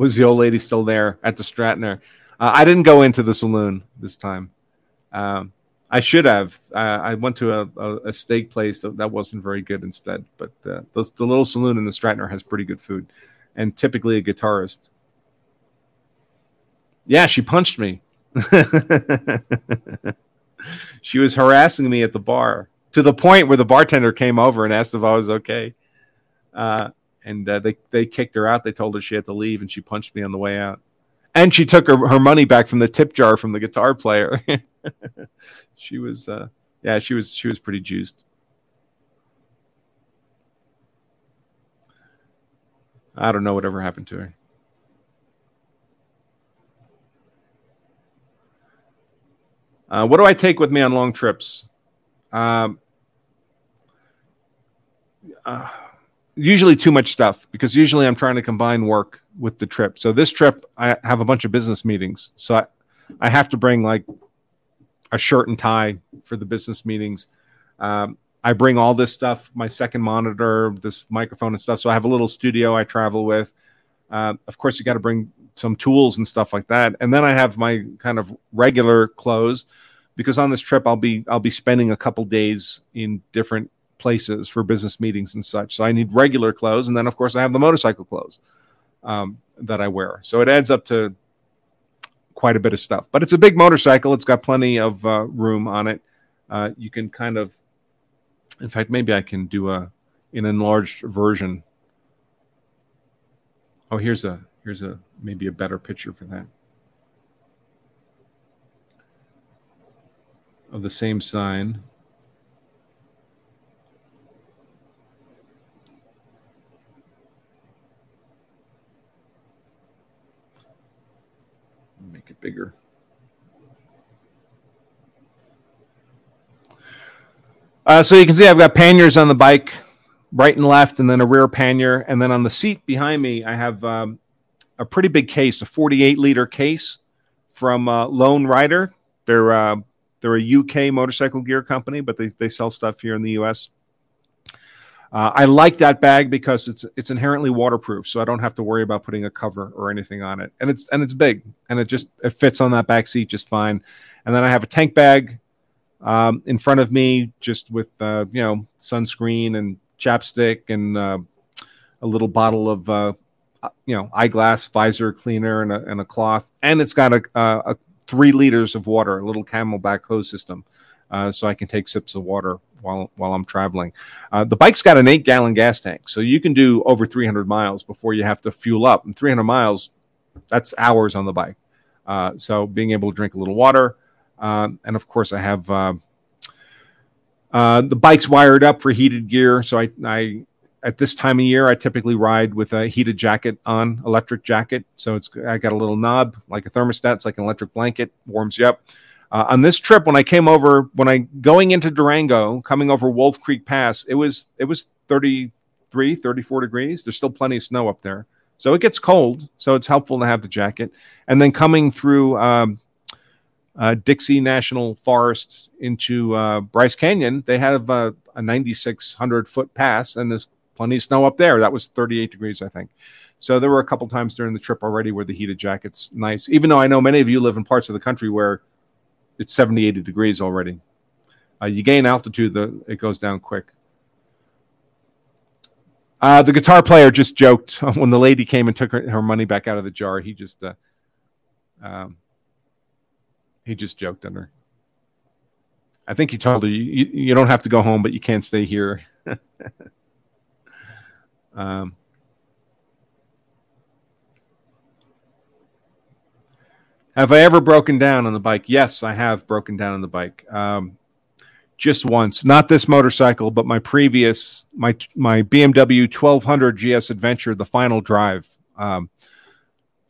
Was the old lady still there at the Strater? Uh, I didn't go into the saloon this time. Um, I should have. Uh, I went to a, a, a, steak place that, that wasn't very good instead. But uh, the, the little saloon in the Strater has pretty good food, and typically a guitarist. Yeah, she punched me. (laughs) she was harassing me at the bar to the point where the bartender came over and asked if I was okay. Uh, and uh, they they kicked her out. They told her she had to leave, and she punched me on the way out. And she took her, her money back from the tip jar from the guitar player. (laughs) she was, uh, yeah, she was she was pretty juiced. I don't know whatever happened to her. Uh, what do I take with me on long trips? Um, uh, usually too much stuff because usually I'm trying to combine work with the trip. So this trip, I have a bunch of business meetings. So I, I have to bring like a shirt and tie for the business meetings. Um, I bring all this stuff, my second monitor, this microphone and stuff. So I have a little studio I travel with. Uh, of course, you got to bring some tools and stuff like that. And then I have my kind of regular clothes because on this trip I'll be I'll be spending a couple days in different places for business meetings and such. So I need regular clothes, and then of course I have the motorcycle clothes um, that I wear. So it adds up to quite a bit of stuff. But it's a big motorcycle; it's got plenty of uh, room on it. Uh, you can kind of, in fact, maybe I can do a an enlarged version. Oh, here's a here's a maybe a better picture for that. Of the same sign. Make it bigger. Uh, so you can see I've got panniers on the bike, right and left, and then a rear pannier. And then on the seat behind me, I have um, a pretty big case, a 48 liter case from uh, Lone Rider. They're uh, they're a UK motorcycle gear company, but they, they sell stuff here in the US. Uh, I like that bag because it's it's inherently waterproof, so I don't have to worry about putting a cover or anything on it, and it's and it's big, and it just it fits on that back seat just fine. And then I have a tank bag um, in front of me, just with uh, you know sunscreen and chapstick and uh, a little bottle of uh, you know eyeglass visor cleaner and a, and a cloth, and it's got a, a, three liters of water, a little CamelBak hose system, uh, so I can take sips of water while while I'm traveling. Uh, the bike's got an eight gallon gas tank, so you can do over 300 miles before you have to fuel up. And 300 miles, that's hours on the bike. Uh, so being able to drink a little water, uh, and of course I have. Uh, uh, the bike's wired up for heated gear, so I, I at this time of year, I typically ride with a heated jacket on, electric jacket. So it's I got a little knob like a thermostat. It's like an electric blanket, warms you up. Uh, on this trip, when I came over, when I going into Durango, coming over Wolf Creek Pass, it was it was 33, 34 degrees. There's still plenty of snow up there, so it gets cold. So it's helpful to have the jacket. And then coming through um, uh, Dixie National Forest into uh, Bryce Canyon, they have a, a 9,600 foot pass, and there's plenty of snow up there. That was 38 degrees, I think. So there were a couple times during the trip already where the heated jacket's nice. Even though I know many of you live in parts of the country where it's 70, 80 degrees already. Uh, you gain altitude, the it goes down quick. Uh, the guitar player just joked (laughs) when the lady came and took her, her money back out of the jar. He just, uh, um, he just joked on her. I think he told her, you, you don't have to go home, but you can't stay here. (laughs) um, Have I ever broken down on the bike? Yes, I have broken down on the bike. Um, just once, not this motorcycle, but my previous my my BMW 1200 GS Adventure, the final drive, um,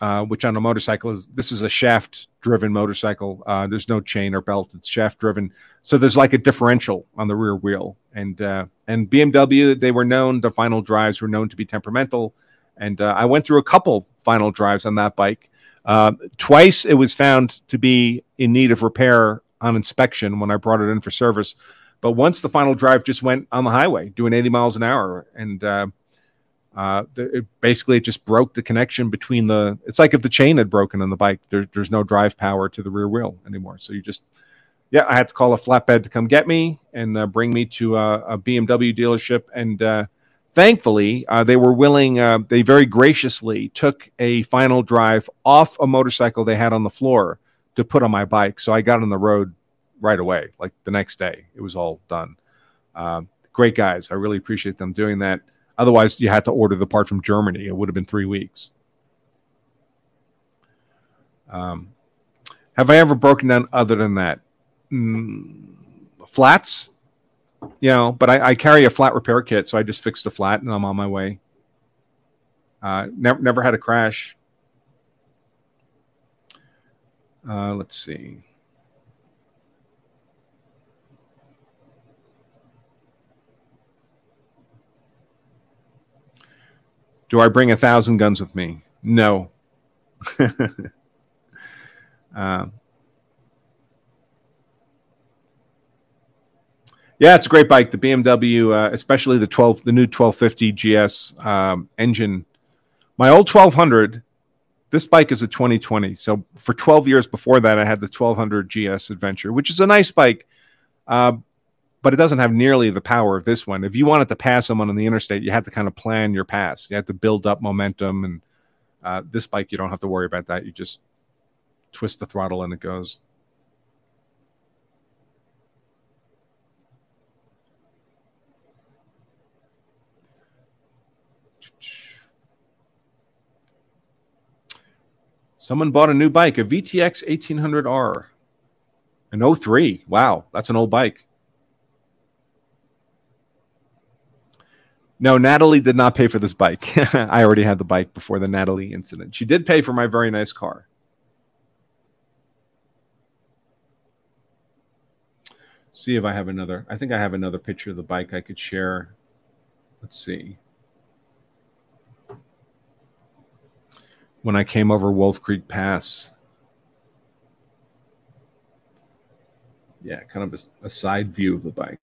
uh, which on a motorcycle is this is a shaft driven motorcycle. Uh, there's no chain or belt; it's shaft driven. So there's like a differential on the rear wheel, and uh, and BMW they were known the final drives were known to be temperamental, and uh, I went through a couple final drives on that bike uh, twice it was found to be in need of repair on inspection when I brought it in for service. But once the final drive just went on the highway doing 80 miles an hour, and uh, uh, it basically it just broke the connection between the. It's like if the chain had broken on the bike. There, there's no drive power to the rear wheel anymore. So you just, yeah, I had to call a flatbed to come get me and uh, bring me to a, a BMW dealership and uh, thankfully, uh, they were willing, uh, they very graciously took a final drive off a motorcycle they had on the floor to put on my bike. So I got on the road right away, like the next day. It was all done. Uh, great guys. I really appreciate them doing that. Otherwise, you had to order the part from Germany. It would have been three weeks. Um, have I ever broken down other than that? Mm, flats? You know, but I, I, carry a flat repair kit, so I just fixed a flat and I'm on my way. Uh, never, never had a crash. Uh, let's see. Do I bring a thousand guns with me? No. (laughs) uh, Yeah, it's a great bike. The BMW, uh, especially the 12, the new 1250 GS um, engine. My old 1200, this bike is a 2020. So for 12 years before that, I had the 1200 GS Adventure, which is a nice bike, uh, but it doesn't have nearly the power of this one. If you wanted to pass someone on the interstate, you had to kind of plan your pass. You had to build up momentum, and uh, this bike, you don't have to worry about that. You just twist the throttle and it goes. Someone bought a new bike, a VTX 1800R, an 03. Wow, that's an old bike. No, Natalie did not pay for this bike. (laughs) I already had the bike before the Natalie incident. She did pay for my very nice car. See if I have another. I think I have another picture of the bike I could share. Let's see. When I came over Wolf Creek Pass. Yeah, kind of a, a side view of the bike.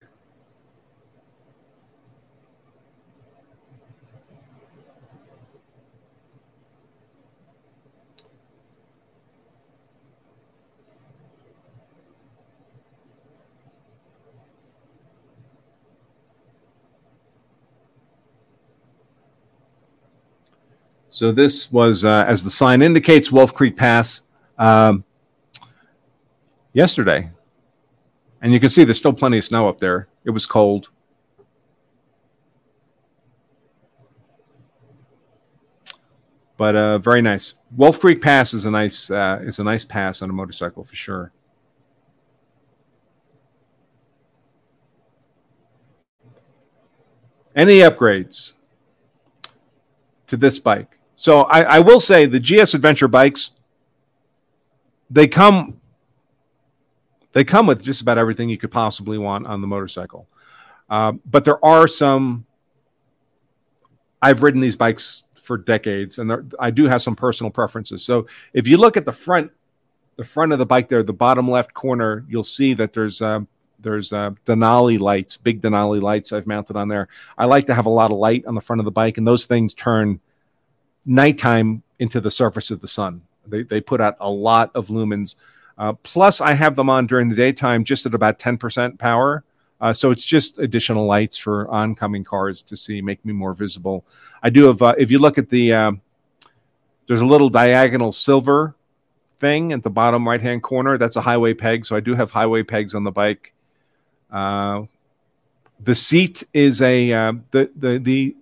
So this was, uh, as the sign indicates, Wolf Creek Pass um, yesterday. And you can see there's still plenty of snow up there. It was cold. But uh, very nice. Wolf Creek Pass is a nice uh, is a nice pass on a motorcycle for sure. Any upgrades to this bike? So I, I will say the GS Adventure bikes, they come they come with just about everything you could possibly want on the motorcycle. Um, but there are some. I've ridden these bikes for decades, and there, I do have some personal preferences. So if you look at the front, the front of the bike there, the bottom left corner, you'll see that there's uh, there's uh, Denali lights, big Denali lights I've mounted on there. I like to have a lot of light on the front of the bike, and those things turn nighttime into the surface of the sun. They they put out a lot of lumens. Uh, plus, I have them on during the daytime, just at about 10% power. Uh, so it's just additional lights for oncoming cars to see, make me more visible. I do have, uh, if you look at the, uh, there's a little diagonal silver thing at the bottom right hand corner. That's a highway peg. So I do have highway pegs on the bike. Uh, the seat is a, uh, the, the, the,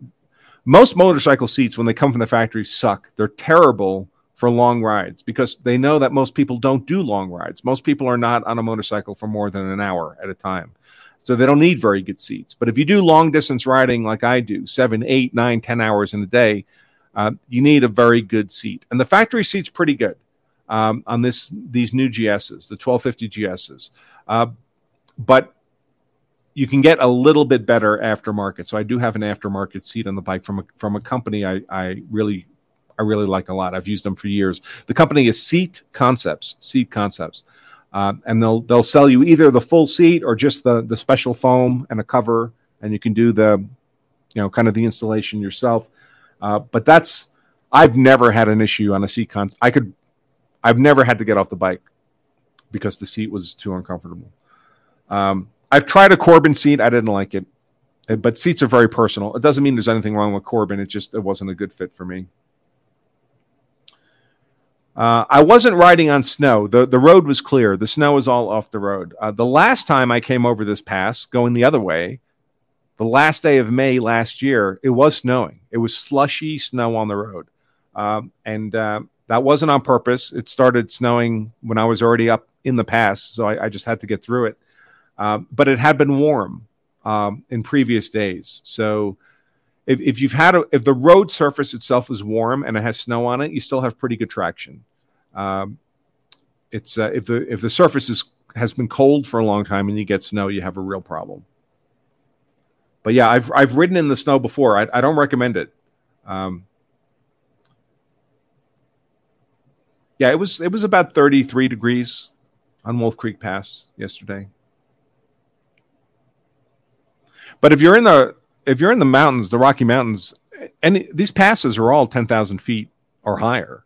most motorcycle seats when they come from the factory suck. They're terrible for long rides because they know that most people don't do long rides. Most people are not on a motorcycle for more than an hour at a time. So they don't need very good seats. But if you do long distance riding like I do, seven, eight, nine, ten hours in a day, uh, you need a very good seat. And the factory seat's pretty good um, on this these new GSs, the 1250 GSs. Uh, but you can get a little bit better aftermarket. So I do have an aftermarket seat on the bike from a, from a company I, I really I really like a lot. I've used them for years. The company is Seat Concepts. Seat Concepts. Uh, and they'll they'll sell you either the full seat or just the the special foam and a cover, and you can do the, you know, kind of the installation yourself. Uh, but that's I've never had an issue on a seat con. I could, I've never had to get off the bike because the seat was too uncomfortable. Um, I've tried a Corbin seat. I didn't like it, but seats are very personal. It doesn't mean there's anything wrong with Corbin. It just it wasn't a good fit for me. Uh, I wasn't riding on snow. The, the road was clear. The snow was all off the road. Uh, the last time I came over this pass, going the other way, the last day of May last year, it was snowing. It was slushy snow on the road. Um, and uh, that wasn't on purpose. It started snowing when I was already up in the pass, so I, I just had to get through it. Um, but it had been warm um, in previous days. So if, if you've had a, if the road surface itself is warm and it has snow on it, you still have pretty good traction. Um, it's uh, if the if the surface is has been cold for a long time and you get snow, you have a real problem. But yeah, I've I've ridden in the snow before. I, I don't recommend it. Um, yeah, it was it was about 33 degrees on Wolf Creek Pass yesterday. But if you're in the if you're in the mountains, the Rocky Mountains, and these passes are all ten thousand feet or higher,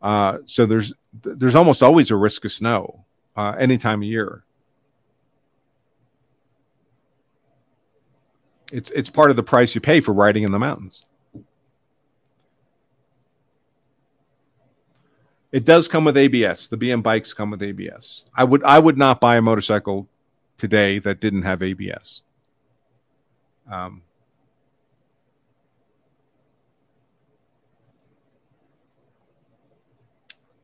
uh, so there's there's almost always a risk of snow uh, any time of year. It's it's part of the price you pay for riding in the mountains. It does come with ABS. The BM bikes come with ABS. I would I would not buy a motorcycle today that didn't have ABS. Um,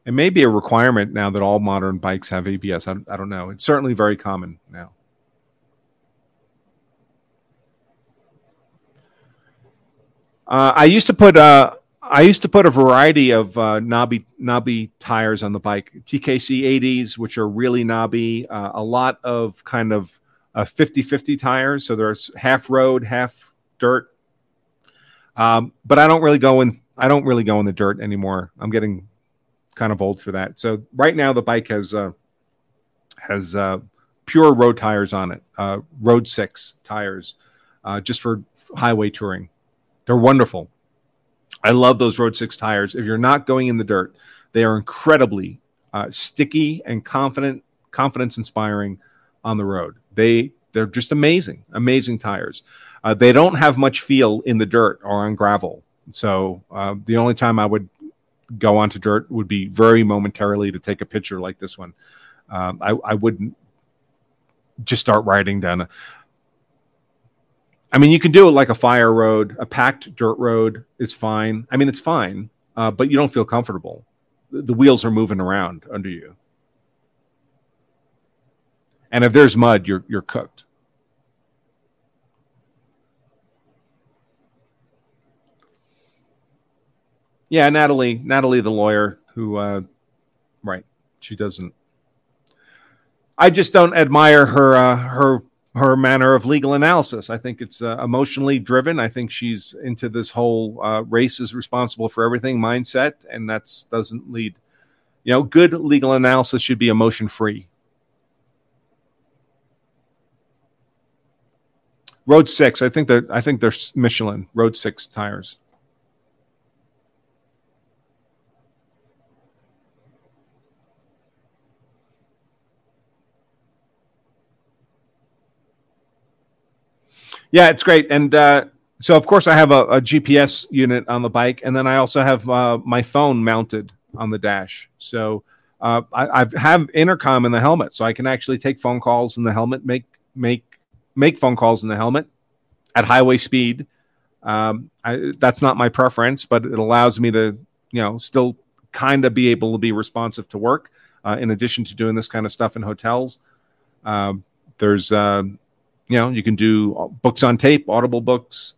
it may be a requirement now that all modern bikes have ABS. I, I don't know. It's certainly very common now. Uh, I used to put uh, I used to put a variety of uh, knobby knobby tires on the bike. TKC 80s, which are really knobby. Uh, a lot of kind of 50-50 uh, tires, so there's half road, half dirt. Um, but I don't really go in. I don't really go in the dirt anymore. I'm getting kind of old for that. So right now the bike has uh, has uh, pure road tires on it, uh, Road Six tires, uh, just for highway touring. They're wonderful. I love those Road Six tires. If you're not going in the dirt, they are incredibly uh, sticky and confident, confidence inspiring on the road. They they're just amazing, amazing tires. Uh, they don't have much feel in the dirt or on gravel. So uh, the only time I would go onto dirt would be very momentarily to take a picture like this one. Um, I, I wouldn't just start riding down. A, I mean, you can do it like a fire road, a packed dirt road is fine. I mean, it's fine, uh, but you don't feel comfortable. The, the wheels are moving around under you, and if there's mud, you're you're cooked. yeah, Natalie, Natalie, the lawyer who, uh, right, she doesn't. I just don't admire her uh, her her manner of legal analysis. I think it's uh, emotionally driven. I think she's into this whole uh, race is responsible for everything mindset, and that's doesn't lead. You know, good legal analysis should be emotion free. Road six, I think that I think they're Michelin Road six tires. Yeah, it's great. And uh, so, of course, I have a, a, GPS unit on the bike, and then I also have uh, my phone mounted on the dash. So uh, I I've have intercom in the helmet, so I can actually take phone calls in the helmet, make make make phone calls in the helmet at highway speed. Um, I, that's not my preference, but it allows me to, you know, still kind of be able to be responsive to work. Uh, in addition to doing this kind of stuff in hotels, um, there's uh, you know, you can do books on tape, Audible books.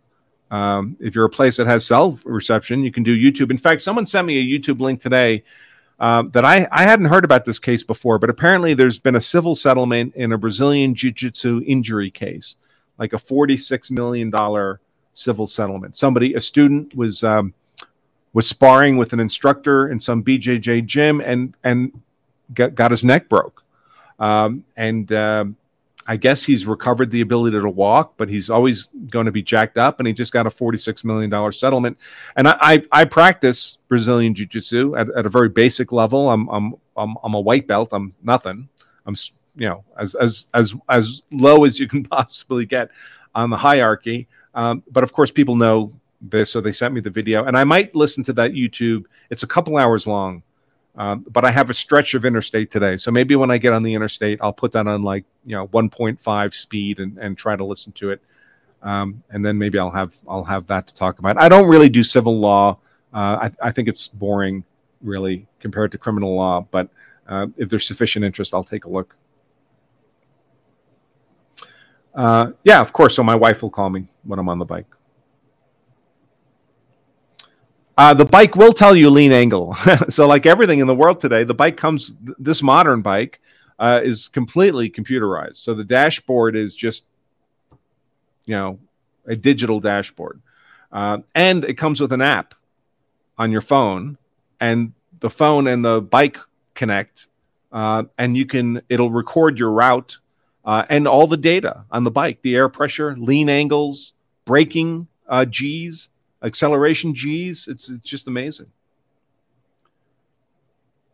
Um, if you're a place that has cell reception, you can do YouTube. In fact, someone sent me a YouTube link today um, that I, I hadn't heard about this case before, but apparently there's been a civil settlement in a Brazilian Jiu Jitsu injury case, like a $46 million civil settlement. Somebody, a student, was um, was sparring with an instructor in some BJJ gym and and got, got his neck broke. Um, and um, I guess he's recovered the ability to walk, but he's always going to be jacked up. And he just got a $46 million settlement. And I, I, I practice Brazilian Jiu Jitsu at, at, a very basic level. I'm, I'm, I'm, I'm a white belt. I'm nothing. I'm, you know, as, as, as, as low as you can (laughs) possibly get on the hierarchy. Um, but of course, people know this. So they sent me the video. And I might listen to that YouTube. It's a couple hours long. Um, but I have a stretch of interstate today, so maybe when I get on the interstate, I'll put that on like you know 1.5 speed and, and try to listen to it, um, and then maybe I'll have I'll have that to talk about. I don't really do civil law. Uh, I, I, think it's boring, really, compared to criminal law. But uh, if there's sufficient interest, I'll take a look. Uh, yeah, of course. So my wife will call me when I'm on the bike. Uh, the bike will tell you lean angle. (laughs) so, like everything in the world today, the bike comes. This modern bike uh, is completely computerized. So the dashboard is just, you know, a digital dashboard, uh, and it comes with an app on your phone, and the phone and the bike connect, uh, and you can. It'll record your route uh, and all the data on the bike, the air pressure, lean angles, braking uh, G's acceleration G's. It's, it's just amazing.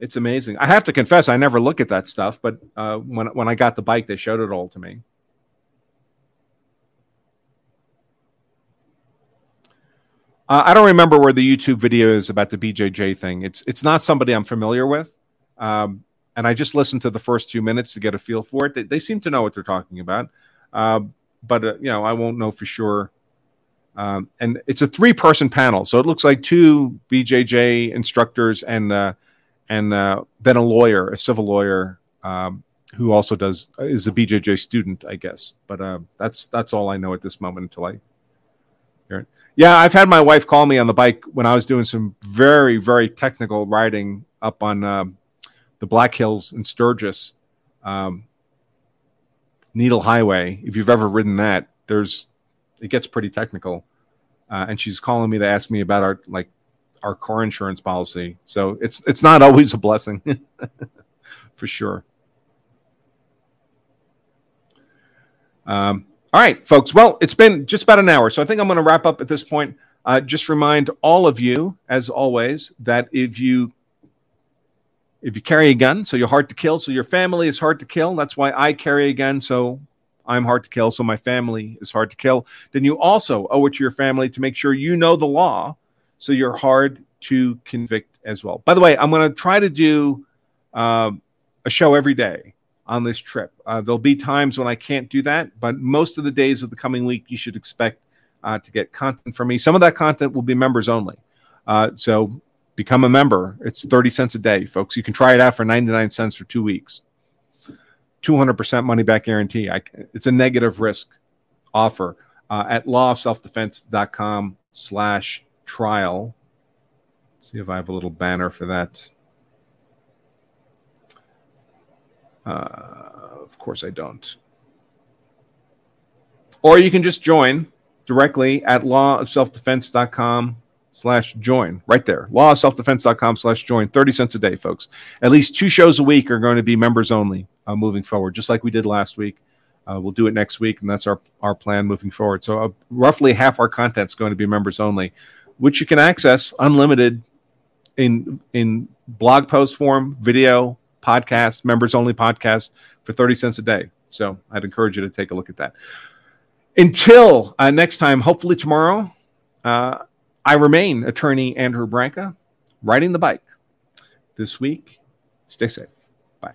It's amazing. I have to confess, I never look at that stuff, but uh, when when I got the bike, they showed it all to me. Uh, I don't remember where the YouTube video is about the BJJ thing. It's it's not somebody I'm familiar with, um, and I just listened to the first two minutes to get a feel for it. They, they seem to know what they're talking about, uh, but uh, you know I won't know for sure um, and it's a three person panel. So it looks like two BJJ instructors and uh, and uh, then a lawyer, a civil lawyer, um, who also does is a BJJ student, I guess. But uh, that's that's all I know at this moment until I hear it. Yeah, I've had my wife call me on the bike when I was doing some very very technical riding up on um, the Black Hills in Sturgis, um, Needle Highway. If you've ever ridden that, there's it gets pretty technical. Uh, and she's calling me to ask me about our like our car insurance policy. So it's it's not always a blessing, (laughs) for sure. Um, all right, folks. Well, it's been just about an hour, so I think I'm going to wrap up at this point. Uh, just remind all of you, as always, that if you if you carry a gun, so you're hard to kill, so your family is hard to kill. That's why I carry a gun, so I'm hard to kill, so my family is hard to kill. Then you also owe it to your family to make sure you know the law, so you're hard to convict as well. By the way, I'm going to try to do uh, a show every day on this trip. Uh, there'll be times when I can't do that, but most of the days of the coming week, you should expect uh, to get content from me. Some of that content will be members only. Uh, so become a member. It's 30 cents a day, folks. You can try it out for 99 cents for two weeks. 200% money back guarantee. I, it's a negative risk offer uh, at lawofselfdefense.com slash trial. see if I have a little banner for that. Uh, of course, I don't. Or you can just join directly at lawofselfdefense.com slash join right there lawofselfdefense.com slash join 30 cents a day folks at least two shows a week are going to be members only uh, moving forward just like we did last week uh, we'll do it next week and that's our, our plan moving forward so uh, roughly half our content is going to be members only which you can access unlimited in in blog post form video podcast members only podcast for 30 cents a day so i'd encourage you to take a look at that until uh, next time hopefully tomorrow uh, I remain attorney Andrew Branca, riding the bike. This week, stay safe. Bye.